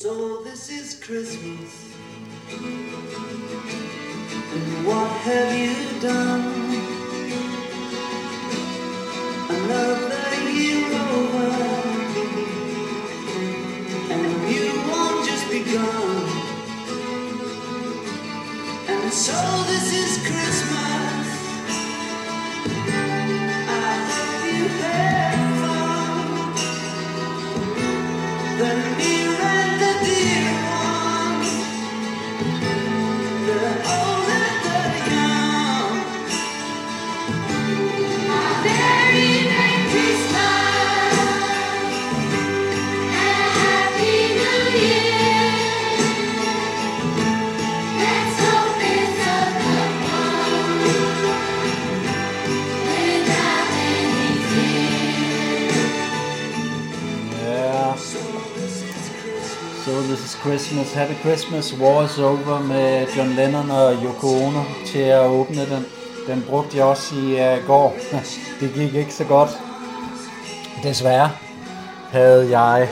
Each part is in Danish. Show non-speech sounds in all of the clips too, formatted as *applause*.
So this is Christmas. And what have you done? Christmas, Happy Christmas, War is Over med John Lennon og Yoko Ono til at åbne den. Den brugte jeg også i uh, går. *laughs* Det gik ikke så godt. Desværre havde jeg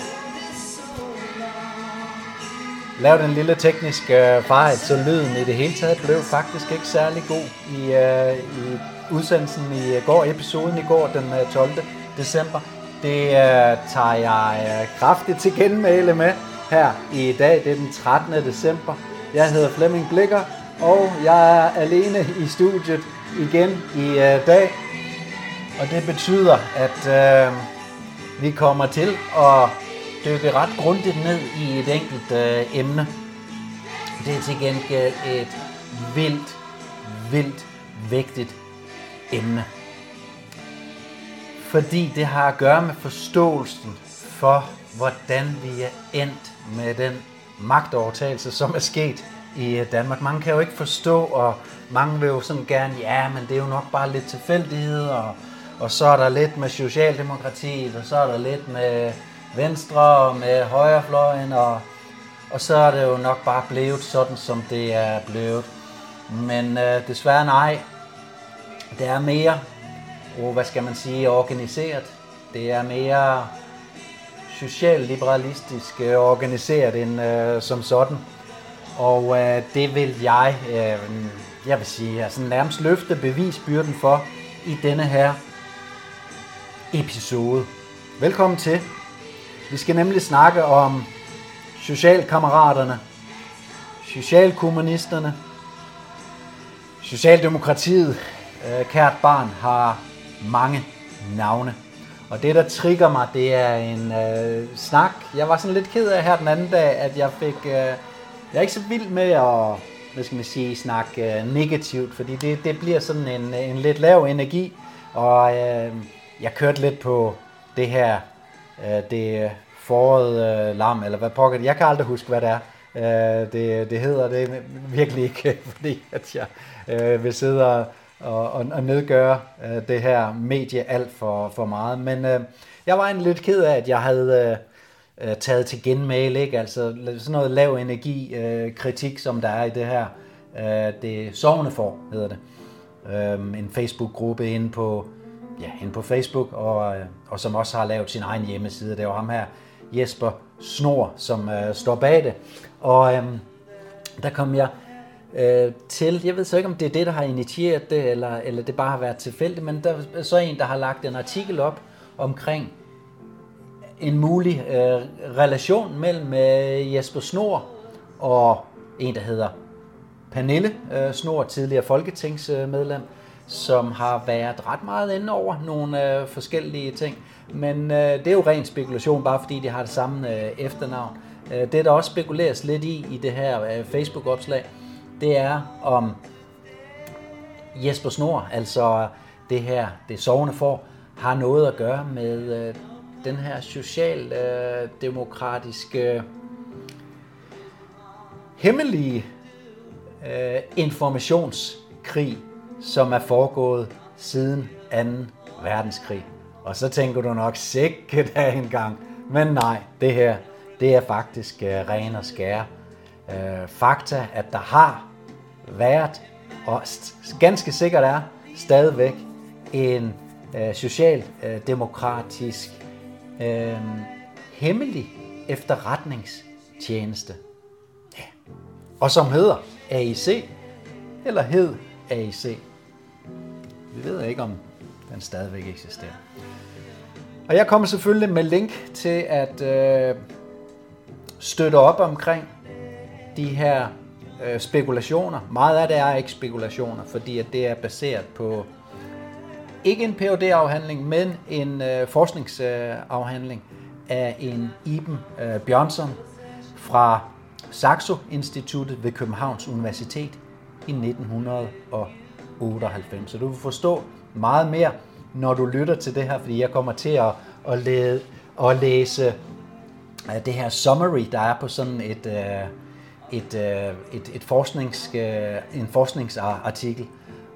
lavet en lille teknisk uh, fejl, så lyden i det hele taget blev faktisk ikke særlig god i, uh, i udsendelsen i går, episoden i går, den uh, 12. december. Det uh, tager jeg uh, kraftigt til genmæle med her i dag. Det er den 13. december. Jeg hedder Flemming Blikker, og jeg er alene i studiet igen i øh, dag. Og det betyder, at øh, vi kommer til at dykke ret grundigt ned i et enkelt øh, emne. Det er til gengæld et vildt, vildt vigtigt emne. Fordi det har at gøre med forståelsen for, hvordan vi er endt med den magtovertagelse, som er sket i øh, Danmark. Mange kan jo ikke forstå, og mange vil jo sådan gerne, ja, men det er jo nok bare lidt tilfældighed, og, og så er der lidt med Socialdemokratiet, og så er der lidt med Venstre og med højrefløjen, og, og så er det jo nok bare blevet sådan, som det er blevet. Men øh, desværre nej. Det er mere, oh, hvad skal man sige, organiseret. Det er mere socialliberalistisk øh, organiseret end øh, som sådan. Og øh, det vil jeg, øh, jeg vil sige, altså nærmest løfte bevisbyrden for i denne her episode. Velkommen til. Vi skal nemlig snakke om socialkammeraterne, socialkommunisterne, Socialdemokratiet, øh, kært barn, har mange navne. Og det, der trigger mig, det er en øh, snak. Jeg var sådan lidt ked af her den anden dag, at jeg fik... Øh, jeg er ikke så vild med at hvad skal man sige, snakke øh, negativt, fordi det, det bliver sådan en, en lidt lav energi. Og øh, jeg kørte lidt på det her, øh, det foråret øh, lam, eller hvad pokker. Jeg kan aldrig huske, hvad det er. Øh, det, det hedder det virkelig ikke, *laughs* fordi at jeg øh, vil sidde og, og, og, og nedgøre øh, det her medie alt for, for meget. Men øh, jeg var egentlig lidt ked af, at jeg havde øh, øh taget til genmæle, ikke? Altså sådan noget lav energi øh, kritik, som der er i det her. Øh, det sovende for, hedder det. Øh, en Facebook-gruppe inde på, ja, inde på Facebook, og, øh, og som også har lavet sin egen hjemmeside. Det er jo ham her, Jesper Snor, som øh, står bag det. Og øh, der kom jeg øh, til, jeg ved så ikke, om det er det, der har initieret det, eller, eller det bare har været tilfældigt, men der er så en, der har lagt en artikel op omkring en mulig øh, relation mellem øh, Jesper Snor og en, der hedder Pernille øh, Snor, tidligere folketingsmedlem, som har været ret meget inde over nogle øh, forskellige ting. Men øh, det er jo ren spekulation, bare fordi de har det samme øh, efternavn. Øh, det, der også spekuleres lidt i i det her øh, Facebook-opslag, det er om Jesper Snor, altså det her, det sovende får, har noget at gøre med øh, den her socialdemokratiske øh, hemmelige øh, informationskrig, som er foregået siden 2. verdenskrig. Og så tænker du nok sikkert af en gang. Men nej, det her, det er faktisk øh, ren og skære øh, fakta, at der har været, og ganske sikkert er, stadigvæk en øh, socialdemokratisk øh, hemmelig efterretningstjeneste tjeneste. Ja. Og som hedder AIC, eller hed AIC. Vi ved ikke, om den stadigvæk eksisterer. Og jeg kommer selvfølgelig med link til at øh, støtte op omkring de her øh, spekulationer. Meget af det er ikke spekulationer, fordi at det er baseret på ikke en phd afhandling men en øh, forskningsafhandling af en Iben øh, Bjørnsson fra Saxo Instituttet ved Københavns Universitet i 1998. Så du vil forstå meget mere, når du lytter til det her, fordi jeg kommer til at, at, lede, at læse øh, det her summary, der er på sådan et, øh, et, øh, et, et forsknings, øh, en forskningsartikel.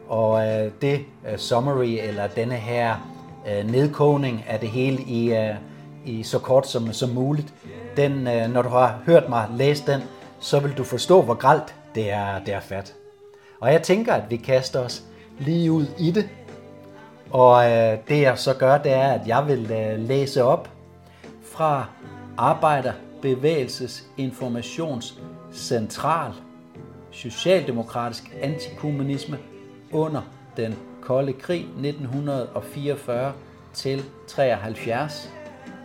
Og øh, det summary, eller denne her nedkogning af det hele i, i så kort som, som muligt, den, når du har hørt mig læse den, så vil du forstå, hvor gralt det er, det er fat. Og jeg tænker, at vi kaster os lige ud i det. Og øh, det jeg så gør, det er, at jeg vil øh, læse op fra Arbejderbevægelses central Socialdemokratisk Antikommunisme under den kolde krig 1944 til 73.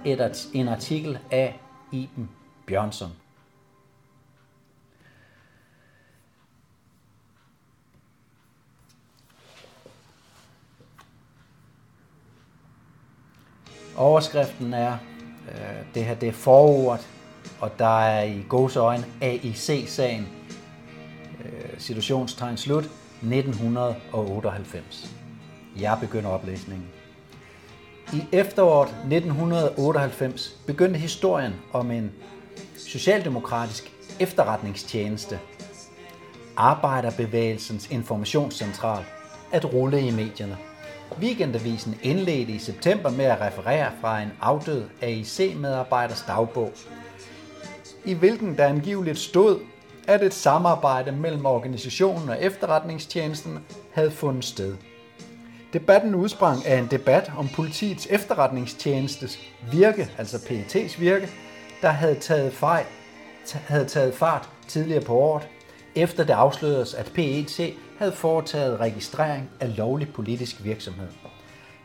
Et, en artikel af Iben Bjørnsson. Overskriften er, øh, det her det er forordet, og der er i gåseøjne AIC-sagen, øh, situationstegn slut, 1998. Jeg begynder oplæsningen. I efteråret 1998 begyndte historien om en socialdemokratisk efterretningstjeneste, Arbejderbevægelsens Informationscentral, at rulle i medierne. Weekendavisen indledte i september med at referere fra en afdød AIC-medarbejders dagbog, i hvilken der angiveligt stod, at et samarbejde mellem organisationen og efterretningstjenesten havde fundet sted. Debatten udsprang af en debat om politiets efterretningstjenestes virke, altså PET's virke, der havde taget, fejl, havde taget fart tidligere på året, efter det afsløredes, at PET havde foretaget registrering af lovlig politisk virksomhed.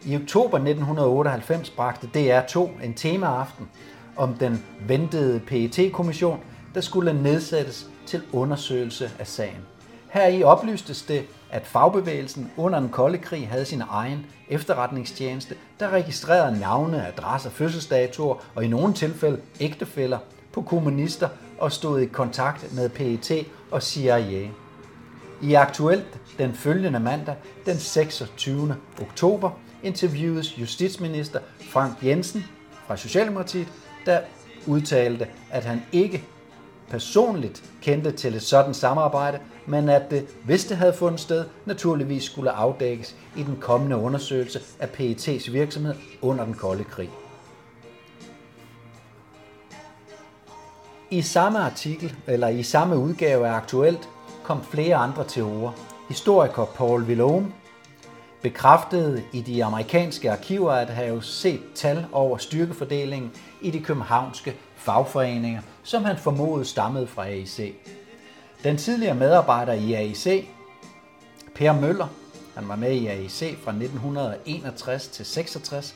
I oktober 1998 bragte DR2 en temaaften om den ventede PET-kommission, der skulle nedsættes til undersøgelse af sagen. Her i oplystes det, at fagbevægelsen under den kolde krig havde sin egen efterretningstjeneste, der registrerede navne, adresser, fødselsdatoer og i nogle tilfælde ægtefæller på kommunister og stod i kontakt med PET og CIA. I Aktuelt den følgende mandag, den 26. oktober, interviewedes justitsminister Frank Jensen fra Socialdemokratiet, der udtalte, at han ikke personligt kendte til et sådan samarbejde, men at det, hvis det havde fundet sted, naturligvis skulle afdækkes i den kommende undersøgelse af PET's virksomhed under den kolde krig. I samme artikel, eller i samme udgave af Aktuelt, kom flere andre teorier. Historiker Paul Villome bekræftede i de amerikanske arkiver at have set tal over styrkefordelingen i de københavnske fagforeninger, som han formodede stammede fra AIC. Den tidligere medarbejder i AIC, Per Møller, han var med i AIC fra 1961 til 66,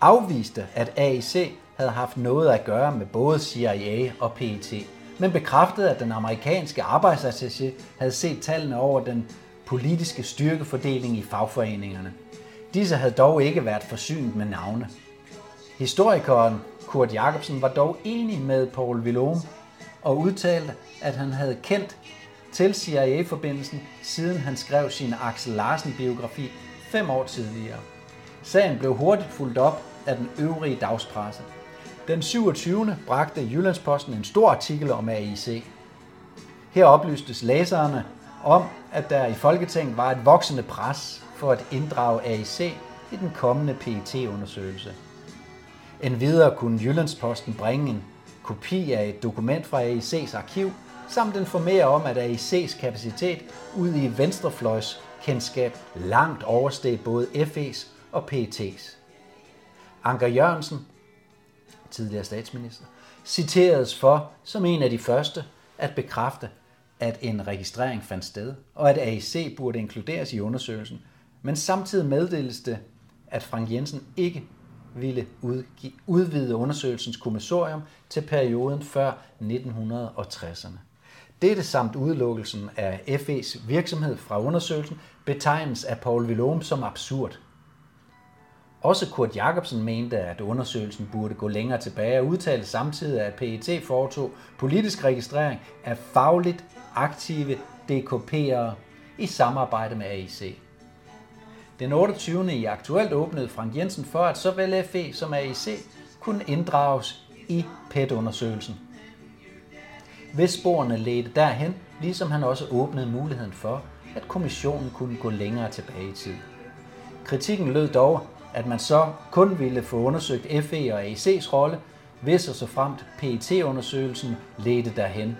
afviste, at AIC havde haft noget at gøre med både CIA og PET, men bekræftede, at den amerikanske arbejdsattaché havde set tallene over den politiske styrkefordeling i fagforeningerne. Disse havde dog ikke været forsynet med navne. Historikeren Kurt Jacobsen var dog enig med Paul Villome og udtalte, at han havde kendt til CIA-forbindelsen, siden han skrev sin Axel Larsen-biografi fem år tidligere. Sagen blev hurtigt fulgt op af den øvrige dagspresse. Den 27. bragte Jyllandsposten en stor artikel om AIC. Her oplystes læserne om, at der i Folketinget var et voksende pres for at inddrage AIC i den kommende PET-undersøgelse. Endvidere kunne Jyllandsposten bringe en kopi af et dokument fra AIC's arkiv, samt informere om, at AIC's kapacitet ud i venstrefløjs kendskab langt oversteg både FE's og PET's. Anker Jørgensen, tidligere statsminister, citeredes for som en af de første at bekræfte, at en registrering fandt sted, og at AIC burde inkluderes i undersøgelsen, men samtidig meddeles det, at Frank Jensen ikke ville udvide undersøgelsens kommissorium til perioden før 1960'erne. Dette samt udelukkelsen af FE's virksomhed fra undersøgelsen betegnes af Paul Willum som absurd. Også Kurt Jacobsen mente, at undersøgelsen burde gå længere tilbage og udtalte samtidig, at PET foretog politisk registrering af fagligt aktive DKP'ere i samarbejde med AIC. Den 28. i aktuelt åbnede Frank Jensen for, at såvel FE som AIC kunne inddrages i PET-undersøgelsen. Hvis sporene ledte derhen, ligesom han også åbnede muligheden for, at kommissionen kunne gå længere tilbage i tid. Kritikken lød dog, at man så kun ville få undersøgt FE og AIC's rolle, hvis og så fremt PET-undersøgelsen ledte derhen.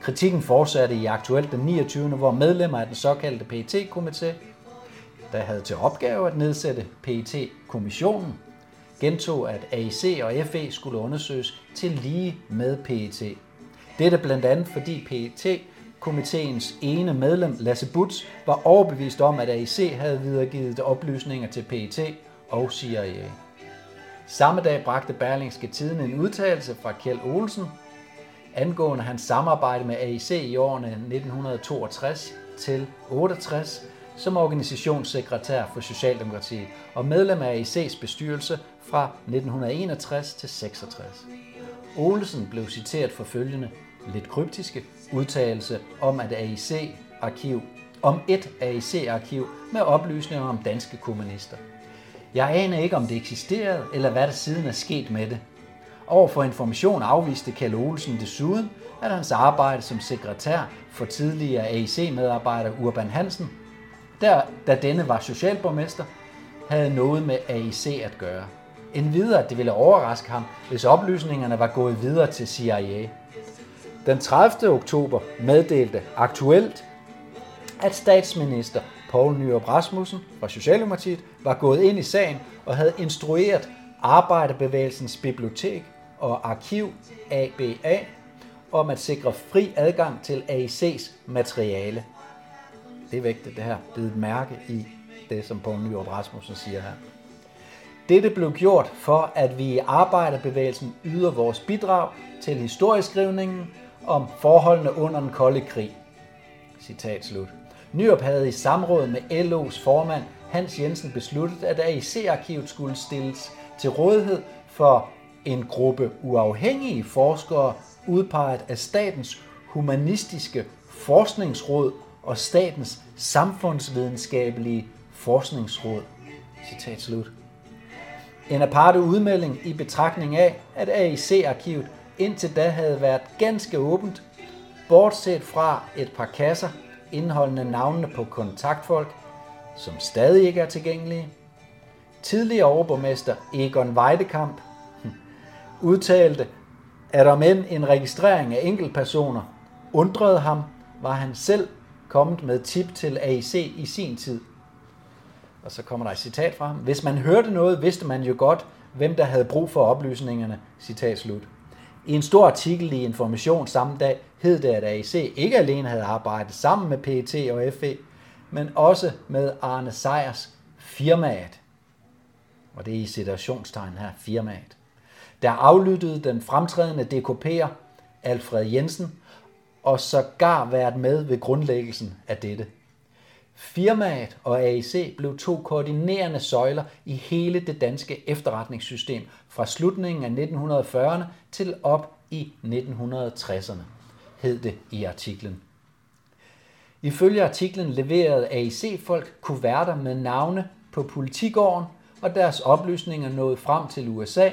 Kritikken fortsatte i aktuelt den 29. hvor medlemmer af den såkaldte PET-komité, der havde til opgave at nedsætte PET-kommissionen, gentog, at AIC og FE skulle undersøges til lige med PET. Dette blandt andet fordi PET komiteens ene medlem, Lasse Butz, var overbevist om, at AIC havde videregivet oplysninger til PET og CIA. Samme dag bragte Berlingske Tiden en udtalelse fra Kjeld Olsen angående hans samarbejde med AIC i årene 1962 til 68 som organisationssekretær for Socialdemokratiet og medlem af AIC's bestyrelse fra 1961 til 66. Olsen blev citeret for følgende lidt kryptiske udtalelse om at AIC-arkiv om et AIC-arkiv med oplysninger om danske kommunister. Jeg aner ikke, om det eksisterede, eller hvad der siden er sket med det. Over for information afviste Kalle Olsen desuden, at hans arbejde som sekretær for tidligere AIC-medarbejder Urban Hansen, der, da denne var socialborgmester, havde noget med AIC at gøre. En videre, at det ville overraske ham, hvis oplysningerne var gået videre til CIA. Den 30. oktober meddelte aktuelt, at statsminister Poul Nyrup Rasmussen fra Socialdemokratiet var gået ind i sagen og havde instrueret Arbejderbevægelsens Bibliotek og Arkiv ABA om at sikre fri adgang til AIC's materiale. Det er vigtigt det her. Det er et mærke i det, som Poul Nyrup Rasmussen siger her. Dette blev gjort for, at vi i arbejderbevægelsen yder vores bidrag til historieskrivningen om forholdene under den kolde krig. Citat slut. Nyrup havde i samråd med LO's formand Hans Jensen besluttet, at AIC-arkivet skulle stilles til rådighed for en gruppe uafhængige forskere udpeget af Statens Humanistiske Forskningsråd og Statens Samfundsvidenskabelige Forskningsråd. Citat slut. En aparte udmelding i betragtning af, at AIC-arkivet indtil da havde været ganske åbent, bortset fra et par kasser indeholdende navnene på kontaktfolk, som stadig ikke er tilgængelige. Tidligere overborgmester Egon Weidekamp *laughs* udtalte, at om end en registrering af enkeltpersoner undrede ham, var han selv kommet med tip til AIC i sin tid. Og så kommer der et citat fra ham. Hvis man hørte noget, vidste man jo godt, hvem der havde brug for oplysningerne. Citat slut. I en stor artikel i Information samme dag hed det, at AIC ikke alene havde arbejdet sammen med PET og FE, men også med Arne Sejers firmaet. Og det er i situationstegn her, firmaet. Der aflyttede den fremtrædende DKP'er Alfred Jensen og sågar været med ved grundlæggelsen af dette. Firmaet og AIC blev to koordinerende søjler i hele det danske efterretningssystem fra slutningen af 1940'erne til op i 1960'erne, hed det i artiklen. Ifølge artiklen leverede AIC-folk kuverter med navne på politigården, og deres oplysninger nåede frem til USA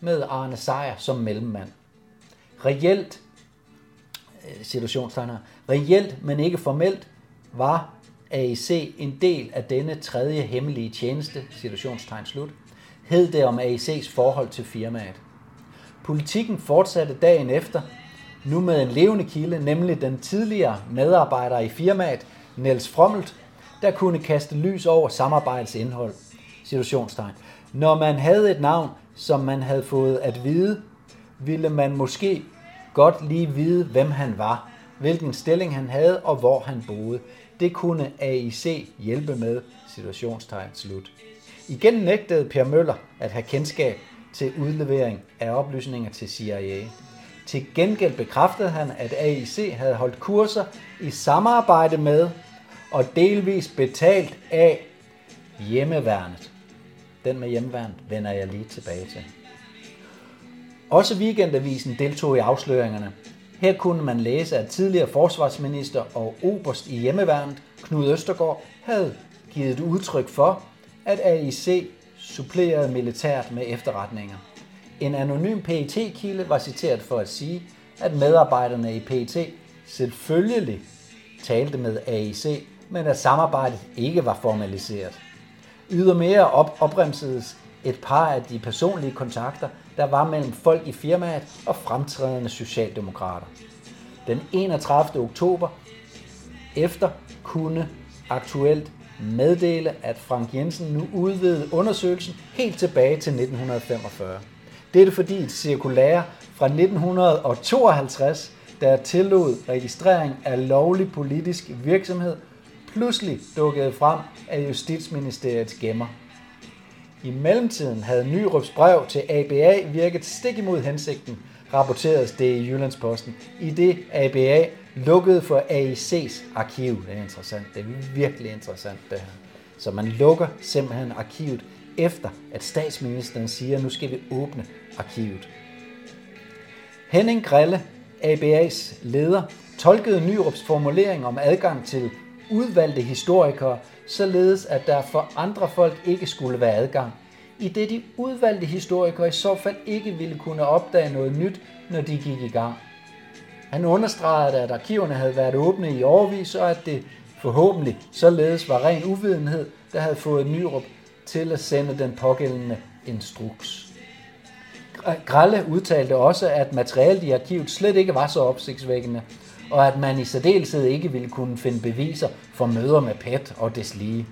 med Arne Sejer som mellemmand. Reelt, Øh, situationstegn her, reelt, men ikke formelt, var AIC en del af denne tredje hemmelige tjeneste, situationstegn slut, hed det om AIC's forhold til firmaet. Politikken fortsatte dagen efter, nu med en levende kilde, nemlig den tidligere medarbejder i firmaet, Niels Frommelt, der kunne kaste lys over samarbejdets indhold. Situationstegn. Når man havde et navn, som man havde fået at vide, ville man måske godt lige vide, hvem han var, hvilken stilling han havde og hvor han boede. Det kunne AIC hjælpe med, situationstegn slut. Igen nægtede Per Møller at have kendskab til udlevering af oplysninger til CIA. Til gengæld bekræftede han, at AIC havde holdt kurser i samarbejde med og delvis betalt af hjemmeværnet. Den med hjemmeværnet vender jeg lige tilbage til. Også Weekendavisen deltog i afsløringerne. Her kunne man læse, at tidligere forsvarsminister og oberst i hjemmeværnet, Knud Østergaard, havde givet udtryk for, at AIC supplerede militært med efterretninger. En anonym pet kilde var citeret for at sige, at medarbejderne i PET selvfølgelig talte med AIC, men at samarbejdet ikke var formaliseret. Ydermere op opremsedes et par af de personlige kontakter, der var mellem folk i firmaet og fremtrædende socialdemokrater. Den 31. oktober efter kunne aktuelt meddele, at Frank Jensen nu udvidede undersøgelsen helt tilbage til 1945. Dette fordi et cirkulære fra 1952, der tillod registrering af lovlig politisk virksomhed, pludselig dukkede frem af Justitsministeriets gemmer. I mellemtiden havde Nyrups brev til ABA virket stik imod hensigten, rapporteres det i Jyllandsposten, i det ABA lukkede for AIC's arkiv. Det er interessant, det er virkelig interessant det her. Så man lukker simpelthen arkivet efter, at statsministeren siger, at nu skal vi åbne arkivet. Henning Grelle, ABA's leder, tolkede Nyrups formulering om adgang til udvalgte historikere, således at der for andre folk ikke skulle være adgang, i det de udvalgte historikere i så fald ikke ville kunne opdage noget nyt, når de gik i gang. Han understregede, at arkiverne havde været åbne i årvis, og at det forhåbentlig således var ren uvidenhed, der havde fået Nyrup til at sende den pågældende instruks. Gralle udtalte også, at materialet i arkivet slet ikke var så opsigtsvækkende, og at man i særdeleshed ikke ville kunne finde beviser for møder med PET og deslige.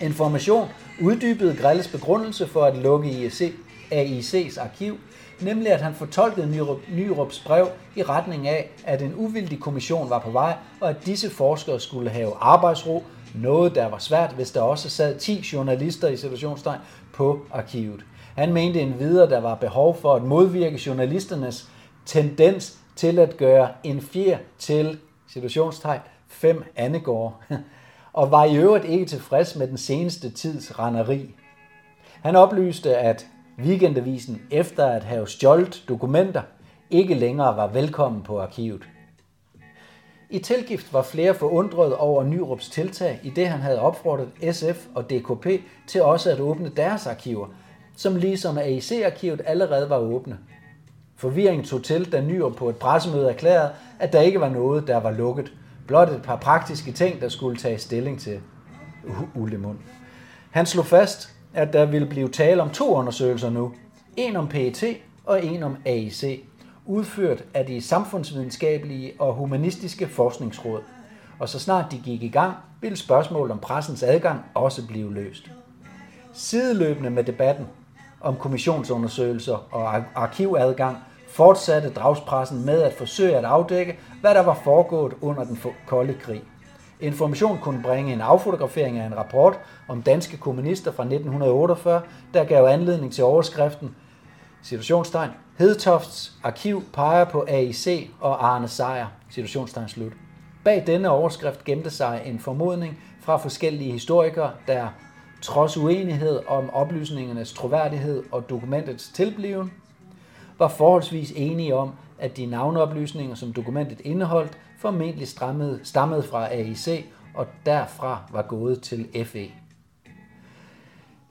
Information uddybede Grelles begrundelse for at lukke IEC, AIC's arkiv, nemlig at han fortolkede Nyrup, Nyrups brev i retning af, at en uvildig kommission var på vej, og at disse forskere skulle have arbejdsro, noget der var svært, hvis der også sad 10 journalister i situationstegn på arkivet. Han mente endvidere, der var behov for at modvirke journalisternes tendens til at gøre en fjer til situationstegn fem andegårde, *laughs* og var i øvrigt ikke tilfreds med den seneste tids renneri. Han oplyste, at Weekendavisen efter at have stjålet dokumenter ikke længere var velkommen på arkivet. I tilgift var flere forundret over Nyrups tiltag, i det han havde opfordret SF og DKP til også at åbne deres arkiver, som ligesom AIC-arkivet allerede var åbne. Forvirringen tog til, da Nyrup på et pressemøde erklærede, at der ikke var noget, der var lukket. Blot et par praktiske ting, der skulle tage stilling til. Ullemund. Han slog fast, at der ville blive tale om to undersøgelser nu. En om PET og en om AIC, udført af de samfundsvidenskabelige og humanistiske forskningsråd. Og så snart de gik i gang, ville spørgsmålet om pressens adgang også blive løst. Sideløbende med debatten om kommissionsundersøgelser og arkivadgang, fortsatte dragspressen med at forsøge at afdække, hvad der var foregået under den kolde krig. Information kunne bringe en affotografering af en rapport om danske kommunister fra 1948, der gav anledning til overskriften situationstegn, Hedtofts arkiv peger på AIC og Arne Sejer, situationstegn slut. Bag denne overskrift gemte sig en formodning fra forskellige historikere, der trods uenighed om oplysningernes troværdighed og dokumentets tilbliven, var forholdsvis enige om, at de navneoplysninger, som dokumentet indeholdt, formentlig stammede, stammede fra AIC og derfra var gået til FE.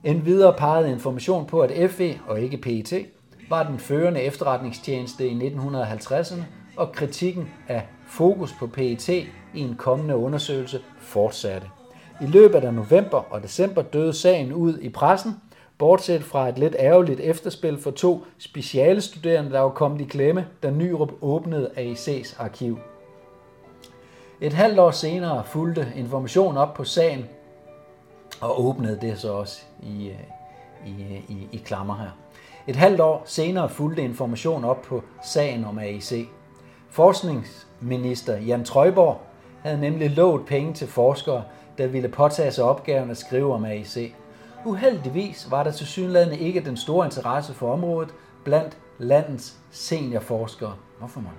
En videre pegede information på, at FE og ikke PET var den førende efterretningstjeneste i 1950'erne, og kritikken af fokus på PET i en kommende undersøgelse fortsatte. I løbet af november og december døde sagen ud i pressen, bortset fra et lidt ærgerligt efterspil for to speciale studerende, der var kommet i klemme, da Nyrup åbnede AIC's arkiv. Et halvt år senere fulgte information op på sagen, og åbnede det så også i, øh, i, øh, i, i klammer her. Et halvt år senere fulgte information op på sagen om AIC. Forskningsminister Jan Trøjborg havde nemlig lovet penge til forskere, der ville påtage sig opgaven at skrive om AIC. Uheldigvis var der til ikke den store interesse for området blandt landets seniorforskere. Hvorfor man?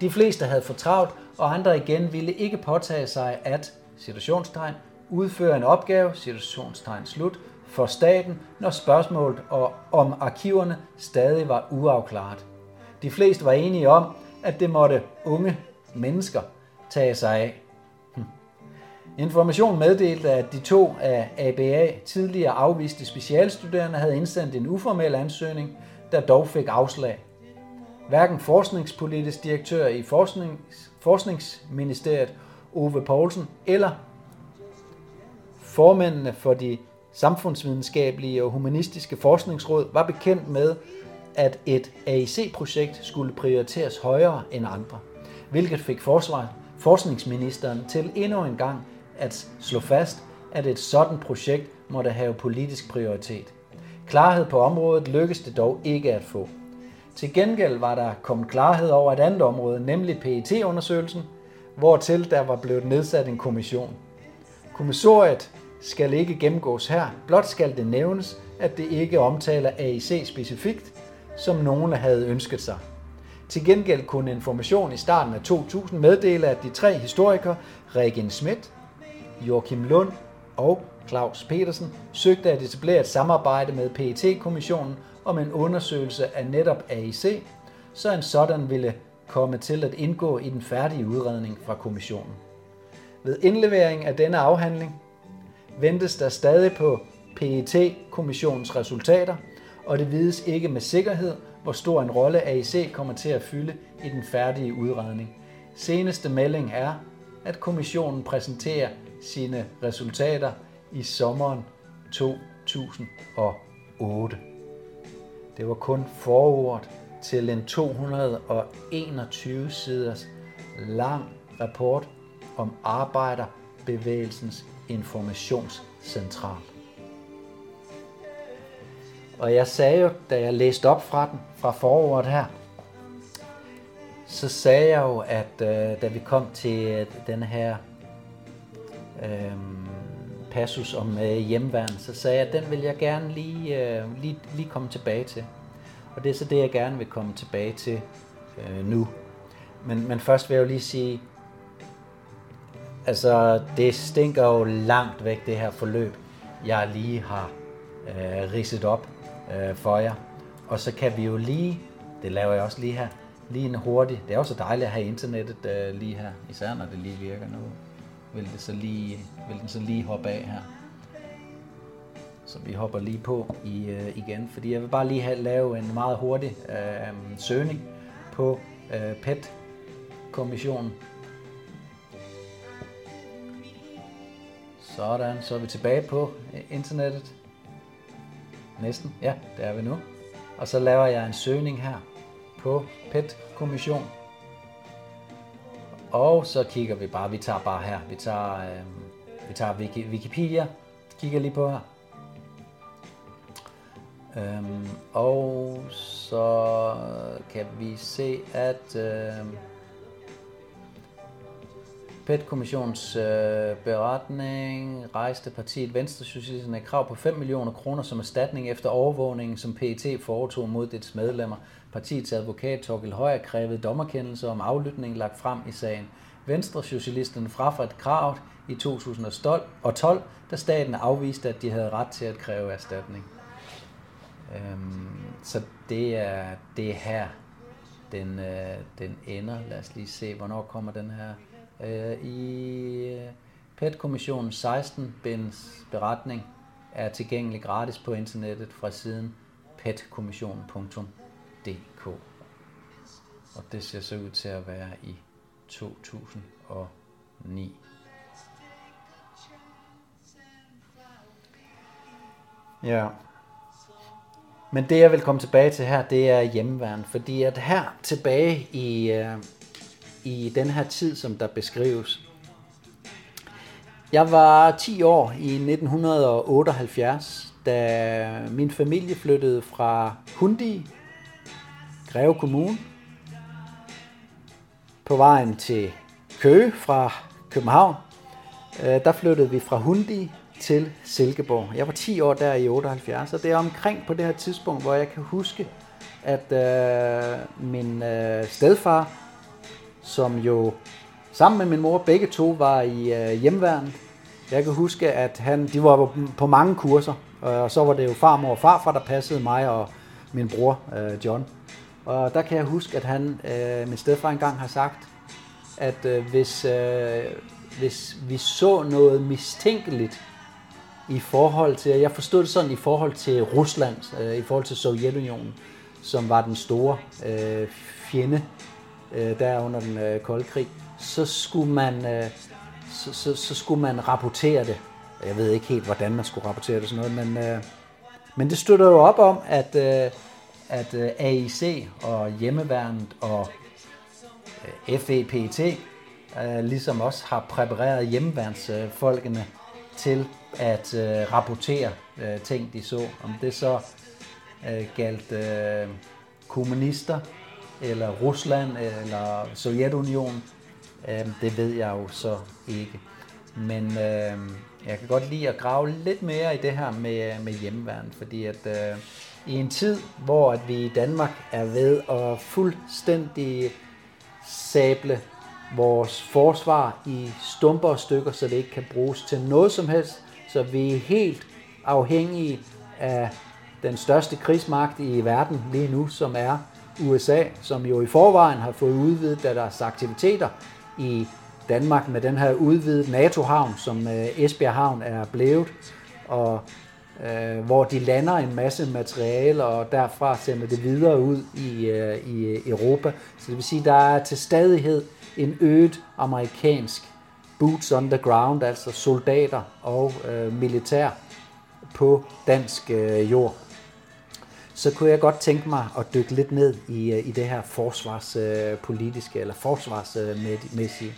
De fleste havde fortravlt, og andre igen ville ikke påtage sig at, situationstegn, udføre en opgave, situationstegn slut, for staten, når spørgsmålet om arkiverne stadig var uafklaret. De fleste var enige om, at det måtte unge mennesker tage sig af. Information meddelte, at de to af ABA tidligere afviste specialstuderende havde indsendt en uformel ansøgning, der dog fik afslag. Hverken forskningspolitisk direktør i Forsknings, Forskningsministeriet Ove Poulsen eller formændene for de samfundsvidenskabelige og humanistiske forskningsråd var bekendt med, at et AIC-projekt skulle prioriteres højere end andre, hvilket fik forsvar, forskningsministeren til endnu en gang at slå fast, at et sådan projekt måtte have politisk prioritet. Klarhed på området lykkedes det dog ikke at få. Til gengæld var der kommet klarhed over et andet område, nemlig PET-undersøgelsen, hvortil der var blevet nedsat en kommission. Kommissoriet skal ikke gennemgås her, blot skal det nævnes, at det ikke omtaler AIC specifikt, som nogen havde ønsket sig. Til gengæld kunne Information i starten af 2000 meddele, at de tre historikere, Regen Schmidt, Joachim Lund og Claus Petersen, søgte at etablere et samarbejde med PET-kommissionen om en undersøgelse af netop AIC, så en sådan ville komme til at indgå i den færdige udredning fra kommissionen. Ved indlevering af denne afhandling ventes der stadig på PET-kommissionens resultater, og det vides ikke med sikkerhed, hvor stor en rolle AIC kommer til at fylde i den færdige udredning. Seneste melding er, at kommissionen præsenterer sine resultater i sommeren 2008. Det var kun forordet til en 221 siders lang rapport om arbejderbevægelsens informationscentral. Og jeg sagde jo, da jeg læste op fra den, fra foråret her, så sagde jeg jo, at øh, da vi kom til øh, den her øh, passus om øh, hjemværn, så sagde jeg, at den vil jeg gerne lige, øh, lige, lige komme tilbage til. Og det er så det, jeg gerne vil komme tilbage til øh, nu. Men, men først vil jeg jo lige sige, altså det stinker jo langt væk, det her forløb, jeg lige har øh, ridset op øh, for jer. Og så kan vi jo lige, det laver jeg også lige her, lige en hurtig, det er også dejligt at have internettet øh, lige her, især når det lige virker nu. Vil, det så lige, vil den så lige hoppe af her. Så vi hopper lige på i, øh, igen, fordi jeg vil bare lige have, lave en meget hurtig øh, søgning på øh, PET-kommissionen. Sådan, så er vi tilbage på øh, internettet. Næsten, ja, det er vi nu. Og så laver jeg en søgning her på PET-kommission. Og så kigger vi bare, vi tager bare her, vi tager, øh, vi tager Wiki, Wikipedia, kigger lige på her. Øhm, og så kan vi se, at øh, PET-kommissionens øh, beretning rejste partiet Venstre Socialisterne krav på 5 millioner kroner som erstatning efter overvågningen, som PET foretog mod dets medlemmer. Partiets advokat Torkel Højer krævede dommerkendelse om aflytning lagt frem i sagen. Venstre Socialisterne frafaldt kravet i 2012, da staten afviste, at de havde ret til at kræve erstatning. Øhm, så det er, det er her, den, øh, den ender. Lad os lige se, hvornår kommer den her. Øh, I øh, PET-kommissionen 16 binds beretning er tilgængelig gratis på internettet fra siden DK. Og det ser så ud til at være i 2009. Ja. Men det jeg vil komme tilbage til her, det er hjemmeværen, fordi at her tilbage i, øh, i den her tid, som der beskrives, jeg var 10 år i 1978, da min familie flyttede fra Hundi, Greve Kommune, på vejen til Køge fra København, øh, der flyttede vi fra Hundi til Silkeborg. Jeg var 10 år der i 78, og det er omkring på det her tidspunkt, hvor jeg kan huske, at øh, min øh, stedfar, som jo sammen med min mor begge to var i øh, hjemværnet, jeg kan huske, at han, de var på mange kurser, og så var det jo farmor og farfar, der passede mig og min bror øh, John. Og der kan jeg huske, at han, øh, min stedfar engang har sagt, at øh, hvis, øh, hvis vi så noget mistænkeligt i forhold til, jeg forstod det sådan i forhold til Rusland, øh, i forhold til Sovjetunionen, som var den store øh, fjende øh, der under den øh, kolde krig, så skulle man øh, så, så, så skulle man rapportere det. Jeg ved ikke helt, hvordan man skulle rapportere det sådan noget, men, øh, men det støtter jo op om, at, øh, at øh, AIC og hjemmeværnet og øh, FEPT øh, ligesom også har præpareret hjemmeværnsfolkene til at øh, rapportere øh, ting, de så. Om det så øh, galt øh, kommunister, eller Rusland, eller Sovjetunionen, øh, det ved jeg jo så ikke. Men øh, jeg kan godt lide at grave lidt mere i det her med, øh, med hjemmeværn, fordi at øh, i en tid, hvor at vi i Danmark er ved at fuldstændig sable vores forsvar i stumper og stykker, så det ikke kan bruges til noget som helst, så vi er helt afhængige af den største krigsmagt i verden lige nu, som er USA, som jo i forvejen har fået udvidet deres aktiviteter i Danmark med den her udvidede NATO-havn, som øh, Esbjerg Havn er blevet, og øh, hvor de lander en masse materiale, og derfra sender det videre ud i, øh, i øh, Europa. Så det vil sige, at der er til stadighed en øget amerikansk boots on the ground, altså soldater og øh, militær på dansk øh, jord. Så kunne jeg godt tænke mig at dykke lidt ned i, øh, i det her forsvarspolitiske øh, eller forsvarsmæssige. Øh,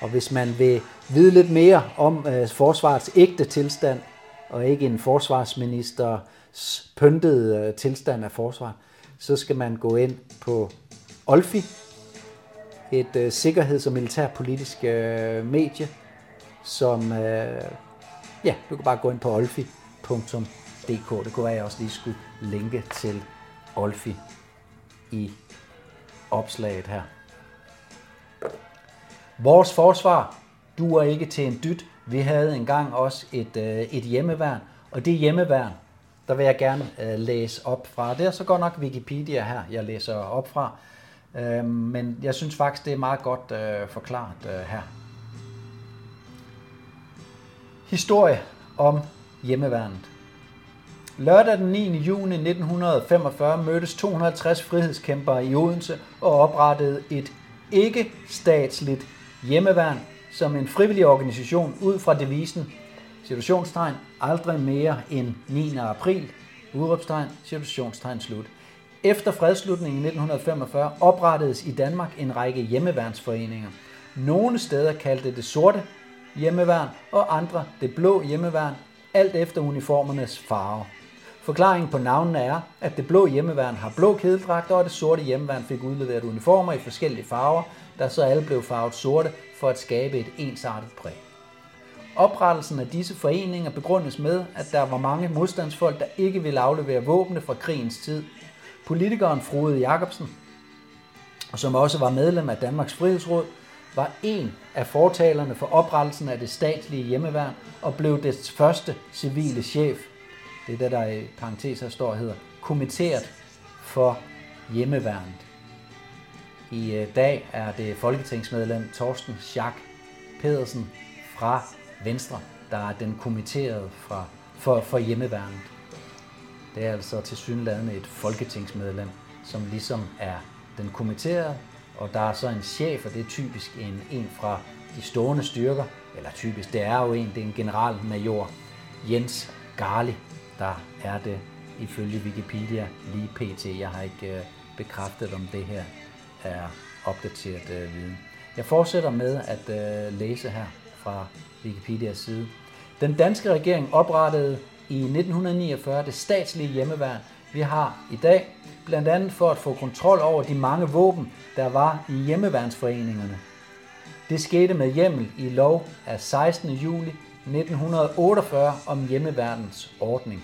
og hvis man vil vide lidt mere om øh, forsvarets ægte tilstand, og ikke en forsvarsministers pyntede øh, tilstand af forsvar, så skal man gå ind på Olfi, et øh, sikkerheds- og militærpolitisk øh, medie, som, øh, ja, du kan bare gå ind på olfi.dk. Det kunne være, at jeg også lige skulle linke til Olfi i opslaget her. Vores forsvar duer ikke til en dyt. Vi havde engang også et, øh, et hjemmeværn, og det hjemmeværn, der vil jeg gerne øh, læse op fra. Det er så godt nok Wikipedia her, jeg læser op fra. Øh, men jeg synes faktisk, det er meget godt øh, forklaret øh, her. Historie om hjemmeværnet. Lørdag den 9. juni 1945 mødtes 250 frihedskæmpere i Odense og oprettede et ikke-statsligt hjemmeværn som en frivillig organisation ud fra devisen situationstegn aldrig mere end 9. april, udråbstegn, situationstegn slut. Efter fredslutningen i 1945 oprettedes i Danmark en række hjemmeværnsforeninger. Nogle steder kaldte det sorte hjemmeværn, og andre det blå hjemmeværn, alt efter uniformernes farve. Forklaringen på navnene er, at det blå hjemmeværn har blå kædedragter, og det sorte hjemmeværn fik udleveret uniformer i forskellige farver, der så alle blev farvet sorte for at skabe et ensartet præg. Oprettelsen af disse foreninger begrundes med, at der var mange modstandsfolk, der ikke ville aflevere våbne fra krigens tid. Politikeren Frode Jacobsen, som også var medlem af Danmarks Frihedsråd, var en af fortalerne for oprettelsen af det statslige hjemmeværn og blev dets første civile chef. Det er det, der i parentes her står hedder, kommitteret for hjemmeværnet. I øh, dag er det folketingsmedlem Torsten Schack Pedersen fra Venstre, der er den kommitterede fra, for, for hjemmeværnet. Det er altså til synlædende et folketingsmedlem, som ligesom er den kommitterede, og der er så en chef, og det er typisk en, en fra de stående styrker, eller typisk, det er jo en, det er en generalmajor, Jens Garli, der er det ifølge Wikipedia lige pt. Jeg har ikke øh, bekræftet, om det her er opdateret øh, viden. Jeg fortsætter med at øh, læse her fra Wikipedias side. Den danske regering oprettede i 1949 det statslige hjemmeværn, vi har i dag, blandt andet for at få kontrol over de mange våben, der var i hjemmeværnsforeningerne. Det skete med hjemmel i lov af 16. juli 1948 om hjemmeværnens ordning.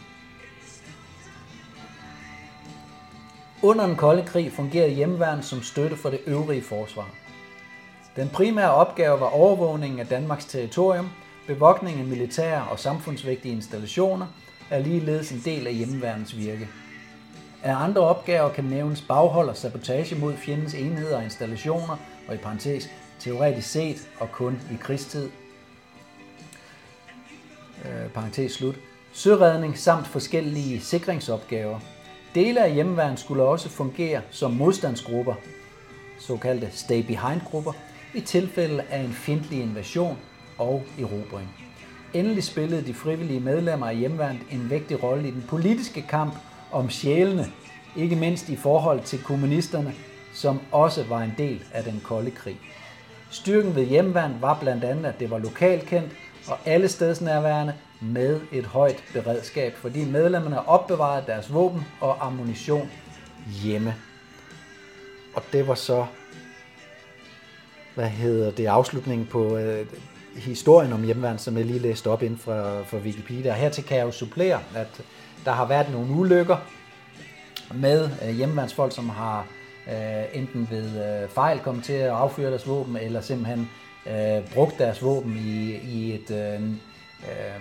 Under den kolde krig fungerede hjemmeværn som støtte for det øvrige forsvar. Den primære opgave var overvågningen af Danmarks territorium, bevogtning af militære og samfundsvigtige installationer, er ligeledes en del af hjemmeværnens virke. Af andre opgaver kan nævnes baghold og sabotage mod fjendens enheder og installationer, og i parentes teoretisk set og kun i krigstid. Øh, parentes slut. Søredning samt forskellige sikringsopgaver. Dele af hjemmeværn skulle også fungere som modstandsgrupper, såkaldte stay-behind-grupper, i tilfælde af en fjendtlig invasion og erobring. Endelig spillede de frivillige medlemmer af hjemmeværnet en vigtig rolle i den politiske kamp om sjælene, ikke mindst i forhold til kommunisterne, som også var en del af den kolde krig. Styrken ved hjemmeværn var blandt andet, at det var lokalkendt og alle stedsnærværende med et højt beredskab, fordi medlemmerne opbevarede deres våben og ammunition hjemme. Og det var så, hvad hedder det, afslutningen på øh, historien om hjemmeværn, som jeg lige læste op ind fra, fra Wikipedia. Og hertil kan jeg jo supplere, at der har været nogle ulykker med øh, hjemmeværnsfolk, som har øh, enten ved øh, fejl kommet til at affyre deres våben, eller simpelthen øh, Øh, brugt deres våben i, i et øh, øh,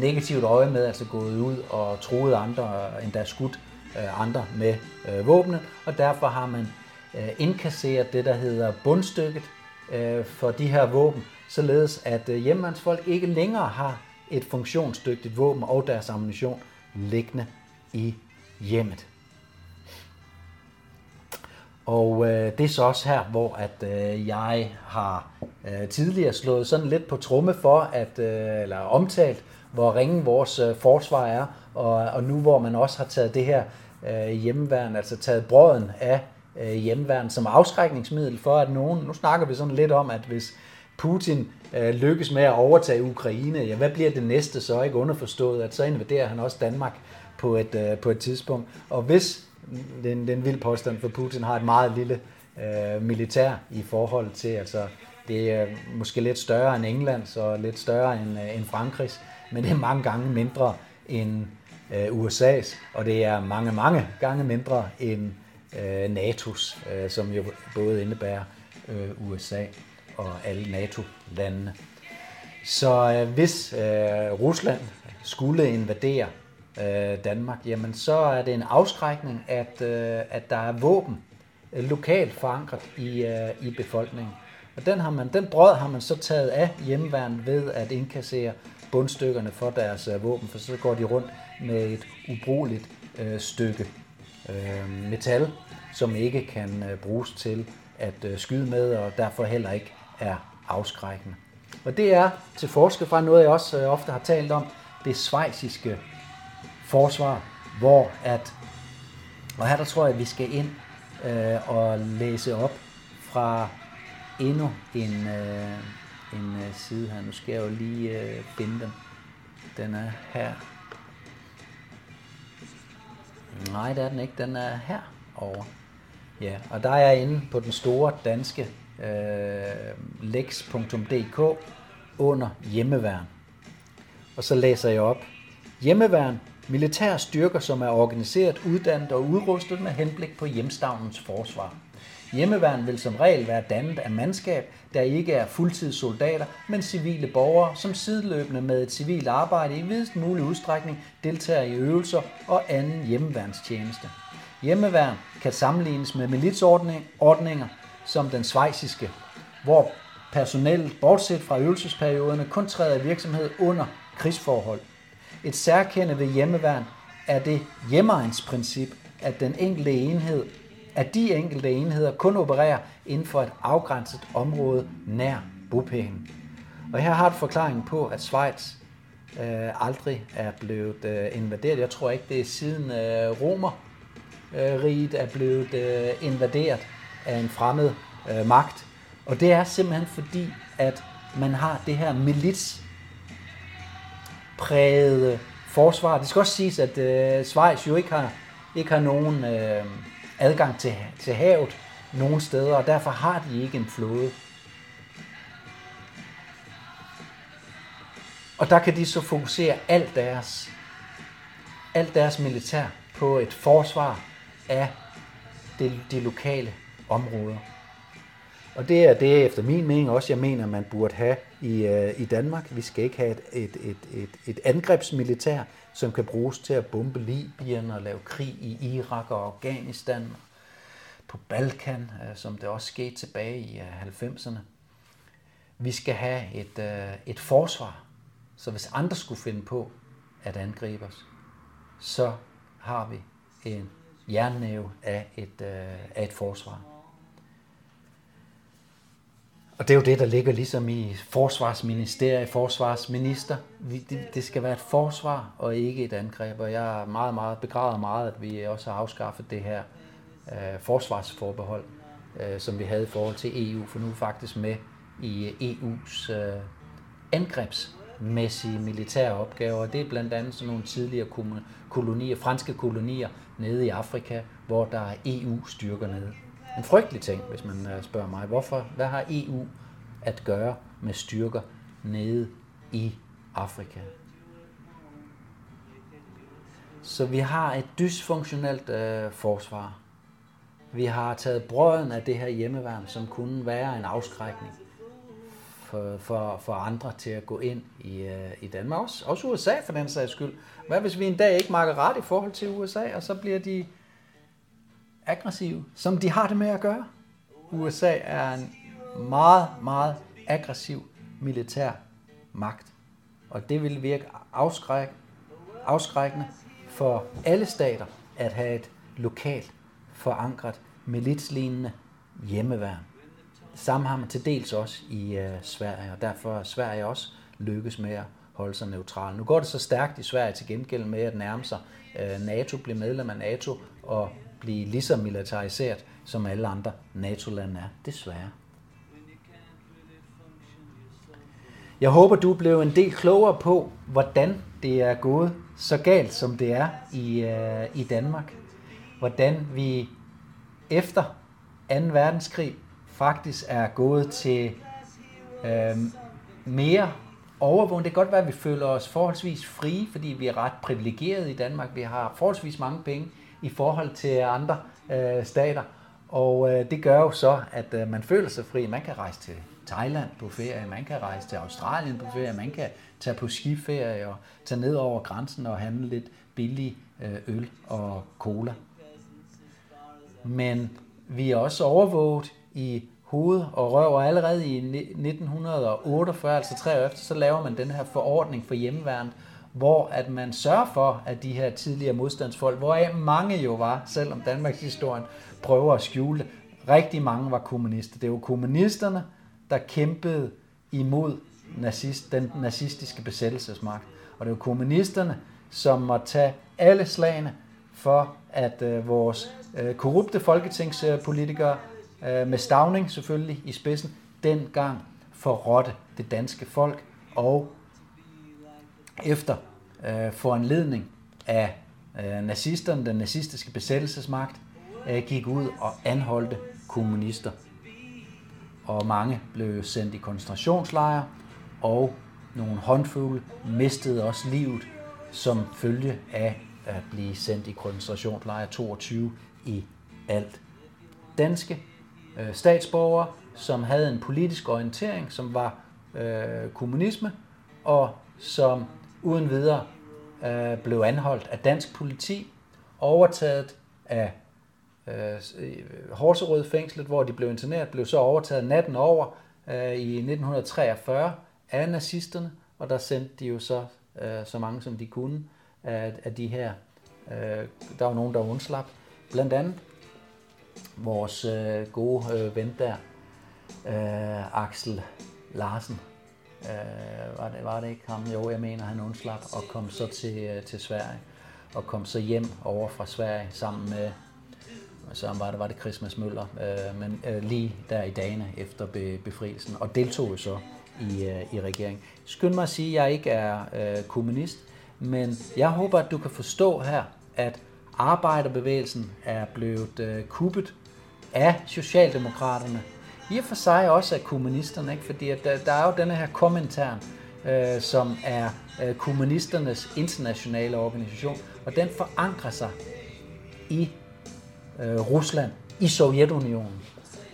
negativt øje med, altså gået ud og troet andre, endda skudt øh, andre med øh, våbne, og derfor har man øh, indkasseret det, der hedder bundstykket øh, for de her våben, således at øh, hjemmandsfolk ikke længere har et funktionsdygtigt våben og deres ammunition liggende i hjemmet. Og øh, det er så også her, hvor at øh, jeg har øh, tidligere slået sådan lidt på tromme for, at øh, eller omtalt, hvor ringe vores øh, forsvar er, og, og nu hvor man også har taget det her øh, hjemmeværn, altså taget brøden af øh, hjemmeværn som afskrækningsmiddel for, at nogen, nu snakker vi sådan lidt om, at hvis Putin øh, lykkes med at overtage Ukraine, ja, hvad bliver det næste så ikke underforstået, at så invaderer han også Danmark på et, øh, på et tidspunkt. Og hvis den, den vild påstand for Putin har et meget lille øh, militær i forhold til, altså det er måske lidt større end England, så lidt større end, øh, end Frankrigs, men det er mange gange mindre end øh, USA's, og det er mange, mange gange mindre end øh, NATO's, øh, som jo både indebærer øh, USA og alle NATO-landene. Så øh, hvis øh, Rusland skulle invadere øh, Danmark, jamen så er det en afskrækning, at, øh, at der er våben øh, lokalt forankret i, øh, i befolkningen. Og den, har man, den brød har man så taget af hjemmeværn ved at indkassere bundstykkerne for deres øh, våben, for så går de rundt med et ubrugeligt øh, stykke øh, metal, som ikke kan øh, bruges til at øh, skyde med, og derfor heller ikke er afskrækkende. Og det er til forskel fra noget, jeg også øh, ofte har talt om, det svejsiske forsvar, hvor at, og her der tror jeg, at vi skal ind øh, og læse op fra endnu en, øh, en øh, side her. Nu skal jeg jo lige øh, binde den. Den er her. Nej, det er den ikke. Den er her over. Ja, og der er jeg inde på den store danske øh, lex.dk under hjemmeværn. Og så læser jeg op. Hjemmeværn, militære styrker, som er organiseret, uddannet og udrustet med henblik på hjemstavnens forsvar. Hjemmeværn vil som regel være dannet af mandskab, der ikke er fuldtidssoldater, men civile borgere, som sideløbende med et civilt arbejde i videst mulig udstrækning deltager i øvelser og anden hjemmeværnstjeneste. Hjemmeværn kan sammenlignes med militsordninger som den svejsiske, hvor personellet, bortset fra øvelsesperioderne, kun træder i virksomhed under krigsforhold. Et særkende ved hjemmeværn er det hjemmeegnsprincip, at den enkelte enhed at de enkelte enheder kun opererer inden for et afgrænset område nær bopælen. Og her har du forklaringen på, at Schweiz øh, aldrig er blevet øh, invaderet. Jeg tror ikke, det er siden øh, Romerriget øh, er blevet øh, invaderet af en fremmed øh, magt. Og det er simpelthen fordi, at man har det her milits præget øh, forsvar. Det skal også siges, at øh, Schweiz jo ikke har, ikke har nogen øh, adgang til, til havet nogen steder, og derfor har de ikke en flåde. Og der kan de så fokusere alt deres, alt deres militær på et forsvar af de, de lokale områder. Og det er det efter min mening også, jeg mener, man burde have i, øh, i Danmark. Vi skal ikke have et, et, et, et, et angrebsmilitær, som kan bruges til at bombe Libyen og lave krig i Irak og Afghanistan, på Balkan, øh, som det også skete tilbage i øh, 90'erne. Vi skal have et, øh, et forsvar, så hvis andre skulle finde på at angribe os, så har vi en jernnæve af et, øh, af et forsvar. Og det er jo det, der ligger ligesom i forsvarsministeriet, forsvarsminister. Det, det skal være et forsvar og ikke et angreb. Og jeg er meget, meget begræder meget, at vi også har afskaffet det her øh, forsvarsforbehold, øh, som vi havde i forhold til EU. For nu er faktisk med i EU's øh, angrebsmæssige militære opgaver. Det er blandt andet sådan nogle tidligere kolonier, franske kolonier nede i Afrika, hvor der er EU-styrker nede en frygtelig ting, hvis man øh, spørger mig. Hvorfor? Hvad har EU at gøre med styrker nede i Afrika? Så vi har et dysfunktionelt øh, forsvar. Vi har taget brøden af det her hjemmeværn, som kunne være en afskrækning for, for, for andre til at gå ind i, øh, i Danmark. Også, også USA for den sags skyld. Hvad hvis vi en dag ikke markerer ret i forhold til USA, og så bliver de aggressive, som de har det med at gøre. USA er en meget, meget aggressiv militær magt. Og det vil virke afskræk, afskrækkende for alle stater at have et lokalt forankret militslignende hjemmeværn. Samme har man til dels også i uh, Sverige, og derfor er Sverige også lykkes med at holde sig neutral. Nu går det så stærkt i Sverige til gengæld med at nærme sig uh, NATO, blive medlem af NATO og blive lige så militariseret, som alle andre NATO-lande er. Desværre. Jeg håber, du blev en del klogere på, hvordan det er gået så galt, som det er i, uh, i Danmark. Hvordan vi efter 2. verdenskrig faktisk er gået til uh, mere overvågning. Det kan godt være, at vi føler os forholdsvis frie, fordi vi er ret privilegerede i Danmark. Vi har forholdsvis mange penge i forhold til andre øh, stater. Og øh, det gør jo så, at øh, man føler sig fri. Man kan rejse til Thailand på ferie, man kan rejse til Australien på ferie, man kan tage på skiferie og tage ned over grænsen og handle lidt billig øh, øl og cola. Men vi er også overvåget i hoved og røv, og allerede i 1948, altså tre år efter, så laver man den her forordning for hjemmeværnet, hvor at man sørger for, at de her tidligere modstandsfolk, hvoraf mange jo var, selvom Danmarks historien prøver at skjule rigtig mange var kommunister. Det var kommunisterne, der kæmpede imod nazist, den nazistiske besættelsesmagt. Og det var kommunisterne, som måtte tage alle slagene for, at øh, vores øh, korrupte folketingspolitikere, øh, med Stavning selvfølgelig i spidsen, dengang forrådte det danske folk og efter øh, foranledning af øh, nazisterne, den nazistiske besættelsesmagt, øh, gik ud og anholdte kommunister. Og mange blev sendt i koncentrationslejre, og nogle håndfulde mistede også livet som følge af at blive sendt i koncentrationslejre 22 i alt. Danske øh, statsborgere, som havde en politisk orientering, som var øh, kommunisme, og som uden videre øh, blev anholdt af dansk politi, overtaget af øh, Horserød fængslet, hvor de blev interneret, blev så overtaget natten over øh, i 1943 af nazisterne, og der sendte de jo så øh, så mange som de kunne af, af de her. Øh, der var nogen, der undslap. Blandt andet vores øh, gode øh, ven der, øh, Axel Larsen, Øh, var, det, var det ikke ham? Jo, jeg mener, han undslap og kom så til, øh, til Sverige. Og kom så hjem over fra Sverige sammen med, så var det, var det Christmas Møller, øh, men øh, lige der i dagene efter be, befrielsen, og deltog jo så i, øh, i regeringen. Skynd mig at sige, at jeg ikke er øh, kommunist, Men jeg håber, at du kan forstå her, at arbejderbevægelsen er blevet øh, kuppet af Socialdemokraterne. I og for sig også af kommunisterne, ikke? fordi at der, der er jo denne her kommentar, øh, som er øh, kommunisternes internationale organisation, og den forankrer sig i øh, Rusland, i Sovjetunionen.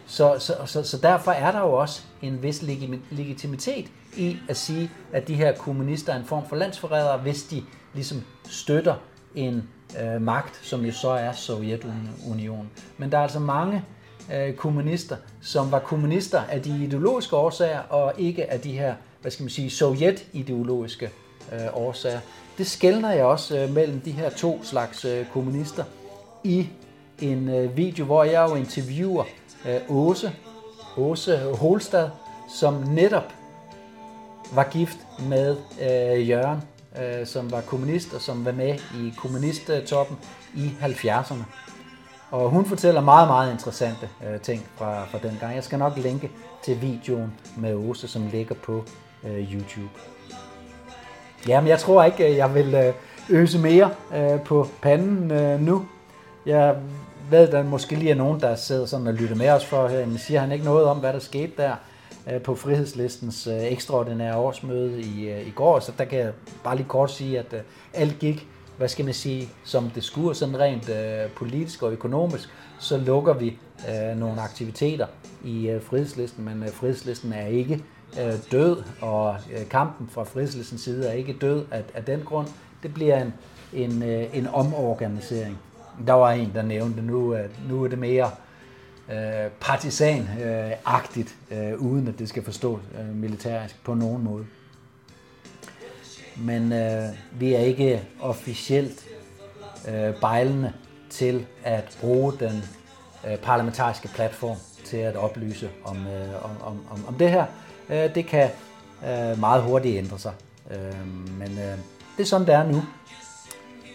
Så, så, så, så derfor er der jo også en vis legitimitet i at sige, at de her kommunister er en form for landsforrædere, hvis de ligesom støtter en øh, magt, som jo så er Sovjetunionen. Men der er altså mange øh, kommunister, som var kommunister af de ideologiske årsager, og ikke af de her, hvad skal man sige, sovjetideologiske øh, årsager. Det skældner jeg også øh, mellem de her to slags øh, kommunister i en øh, video, hvor jeg jo interviewer øh, Åse, Åse Holstad, som netop var gift med øh, Jørgen, øh, som var kommunist og som var med i kommunisttoppen i 70'erne. Og hun fortæller meget, meget interessante øh, ting fra, fra den gang. Jeg skal nok linke til videoen med Åse, som ligger på øh, YouTube. Jamen, jeg tror ikke, øh, jeg vil øh, øse mere øh, på panden øh, nu. Jeg ved, der måske lige er nogen, der sidder sådan og lytter med os for her, men siger han ikke noget om, hvad der skete der øh, på Frihedslistens øh, ekstraordinære årsmøde i, øh, i går, så der kan jeg bare lige kort sige, at øh, alt gik, hvad skal man sige, som det skulle, sådan rent øh, politisk og økonomisk, så lukker vi øh, nogle aktiviteter i øh, Frihedslisten, men Frihedslisten er ikke død, og kampen fra Frihedslistens side er ikke død af, af den grund. Det bliver en, en, en omorganisering. Der var en, der nævnte, nu, nu er det mere øh, partisan-agtigt, øh, uden at det skal forstås øh, militærisk på nogen måde. Men øh, vi er ikke officielt øh, bejlende til at bruge den øh, parlamentariske platform til at oplyse om, øh, om, om, om, om det her. Øh, det kan øh, meget hurtigt ændre sig. Øh, men øh, det er sådan, det er nu.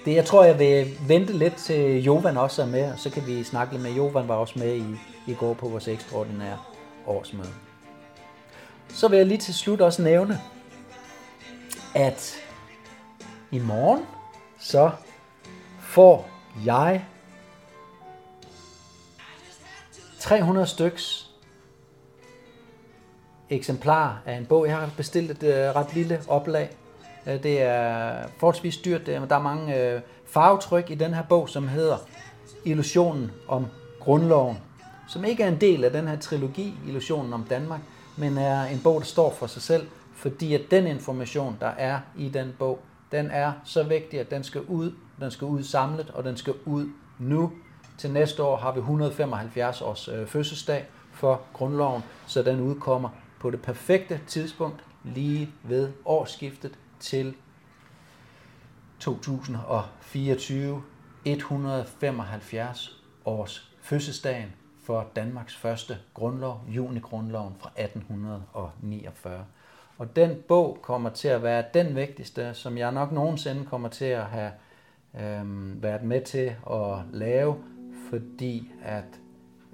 Det, jeg tror, jeg vil vente lidt til Jovan også er med, og så kan vi snakke lidt med. Jovan var også med i, i går på vores ekstraordinære årsmøde. Så vil jeg lige til slut også nævne, at i morgen, så får jeg 300 styks eksemplar af en bog. Jeg har bestilt et øh, ret lille oplag. Øh, det er forholdsvis dyrt, men der er mange øh, farvetryk i den her bog, som hedder Illusionen om grundloven, som ikke er en del af den her trilogi, Illusionen om Danmark, men er en bog, der står for sig selv, fordi at den information, der er i den bog, den er så vigtig, at den skal ud, den skal ud samlet, og den skal ud nu. Til næste år har vi 175 års øh, fødselsdag for grundloven, så den udkommer på det perfekte tidspunkt lige ved årsskiftet til 2024, 175 års fødselsdagen for Danmarks første grundlov, junigrundloven fra 1849. Og den bog kommer til at være den vigtigste, som jeg nok nogensinde kommer til at have øhm, været med til at lave, fordi at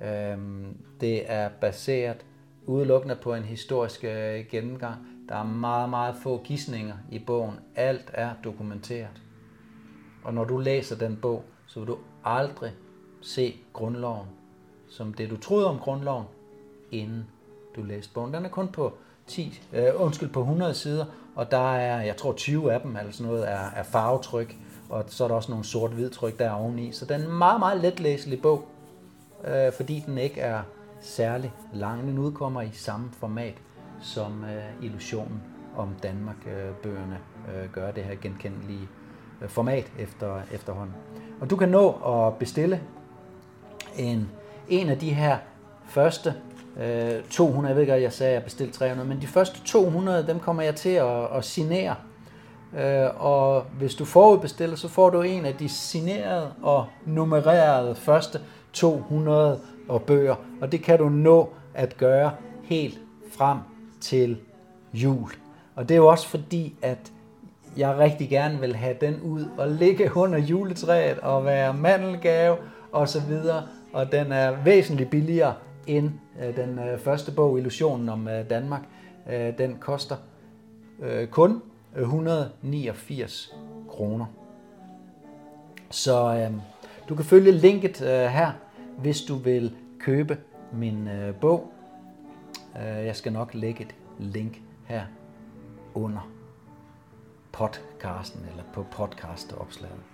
øhm, det er baseret udelukkende på en historisk øh, gennemgang. Der er meget, meget få gissninger i bogen. Alt er dokumenteret. Og når du læser den bog, så vil du aldrig se grundloven som det, du troede om grundloven, inden du læste bogen. Den er kun på 10, øh, undskyld, på 100 sider, og der er, jeg tror 20 af dem, eller sådan noget, er, er farvetryk, og så er der også nogle sort-hvid tryk der oveni. Så den er en meget, meget letlæselig bog, øh, fordi den ikke er særlig lang. Den udkommer i samme format som øh, illusionen om Danmark-bøgerne øh, øh, gør det her genkendelige øh, format efter, efterhånden. Og du kan nå at bestille en, en af de her første øh, 200, jeg ved ikke, jeg sagde, at jeg bestilte 300, men de første 200, dem kommer jeg til at, at signere. Øh, og hvis du forudbestiller, så får du en af de signerede og nummererede første 200 og bøger, og det kan du nå at gøre helt frem til jul. Og det er jo også fordi, at jeg rigtig gerne vil have den ud og ligge under juletræet og være mandelgave og så videre. Og den er væsentligt billigere end øh, den øh, første bog, Illusionen om øh, Danmark. Den koster kun 189 kroner. Så øh, du kan følge linket øh, her, hvis du vil købe min øh, bog. Øh, jeg skal nok lægge et link her under podcasten eller på podcastopslaget.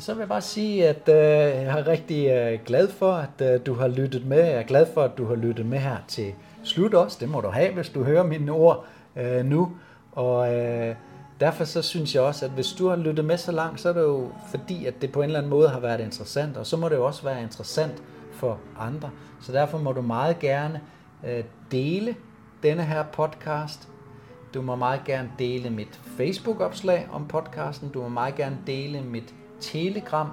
Så vil jeg bare sige, at øh, jeg er rigtig øh, glad for, at øh, du har lyttet med. Jeg er glad for, at du har lyttet med her til slut også. Det må du have, hvis du hører mine ord øh, nu. Og øh, derfor så synes jeg også, at hvis du har lyttet med så langt, så er det jo fordi, at det på en eller anden måde har været interessant. Og så må det jo også være interessant for andre. Så derfor må du meget gerne øh, dele denne her podcast. Du må meget gerne dele mit Facebook-opslag om podcasten. Du må meget gerne dele mit Telegram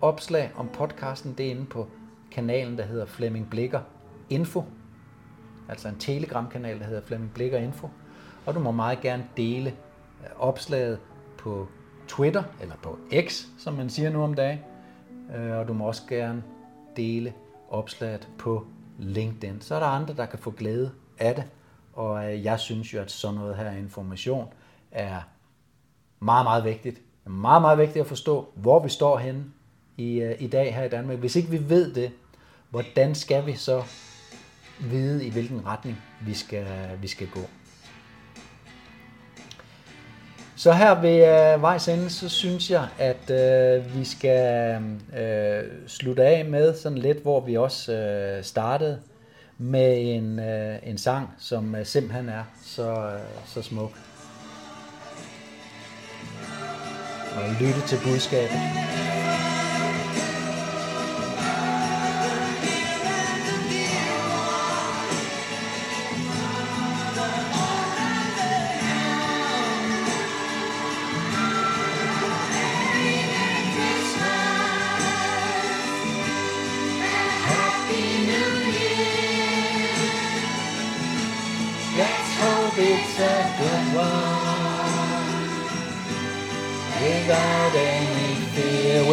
opslag om podcasten. Det er inde på kanalen, der hedder Flemming Blikker Info. Altså en Telegram-kanal, der hedder Flemming Blikker Info. Og du må meget gerne dele øh, opslaget på Twitter, eller på X, som man siger nu om dagen. Øh, og du må også gerne dele opslaget på LinkedIn. Så er der andre, der kan få glæde af det. Og øh, jeg synes jo, at sådan noget her information er meget, meget vigtigt. Meget, meget vigtigt at forstå, hvor vi står henne i, øh, i dag her i Danmark. Hvis ikke vi ved det, hvordan skal vi så vide, i hvilken retning vi skal, vi skal gå? Så her ved øh, vejs ende, så synes jeg, at øh, vi skal øh, slutte af med sådan lidt, hvor vi også øh, startede med en, øh, en sang, som øh, simpelthen er så, øh, så smuk. Og lytte til budskabet.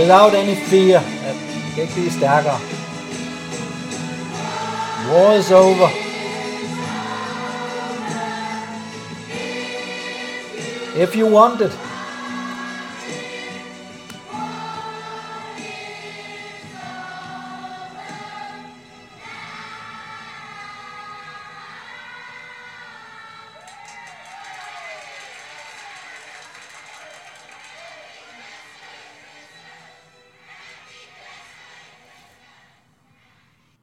Without any fear. Jeg kan ikke blive stærkere. War is over. If you want it,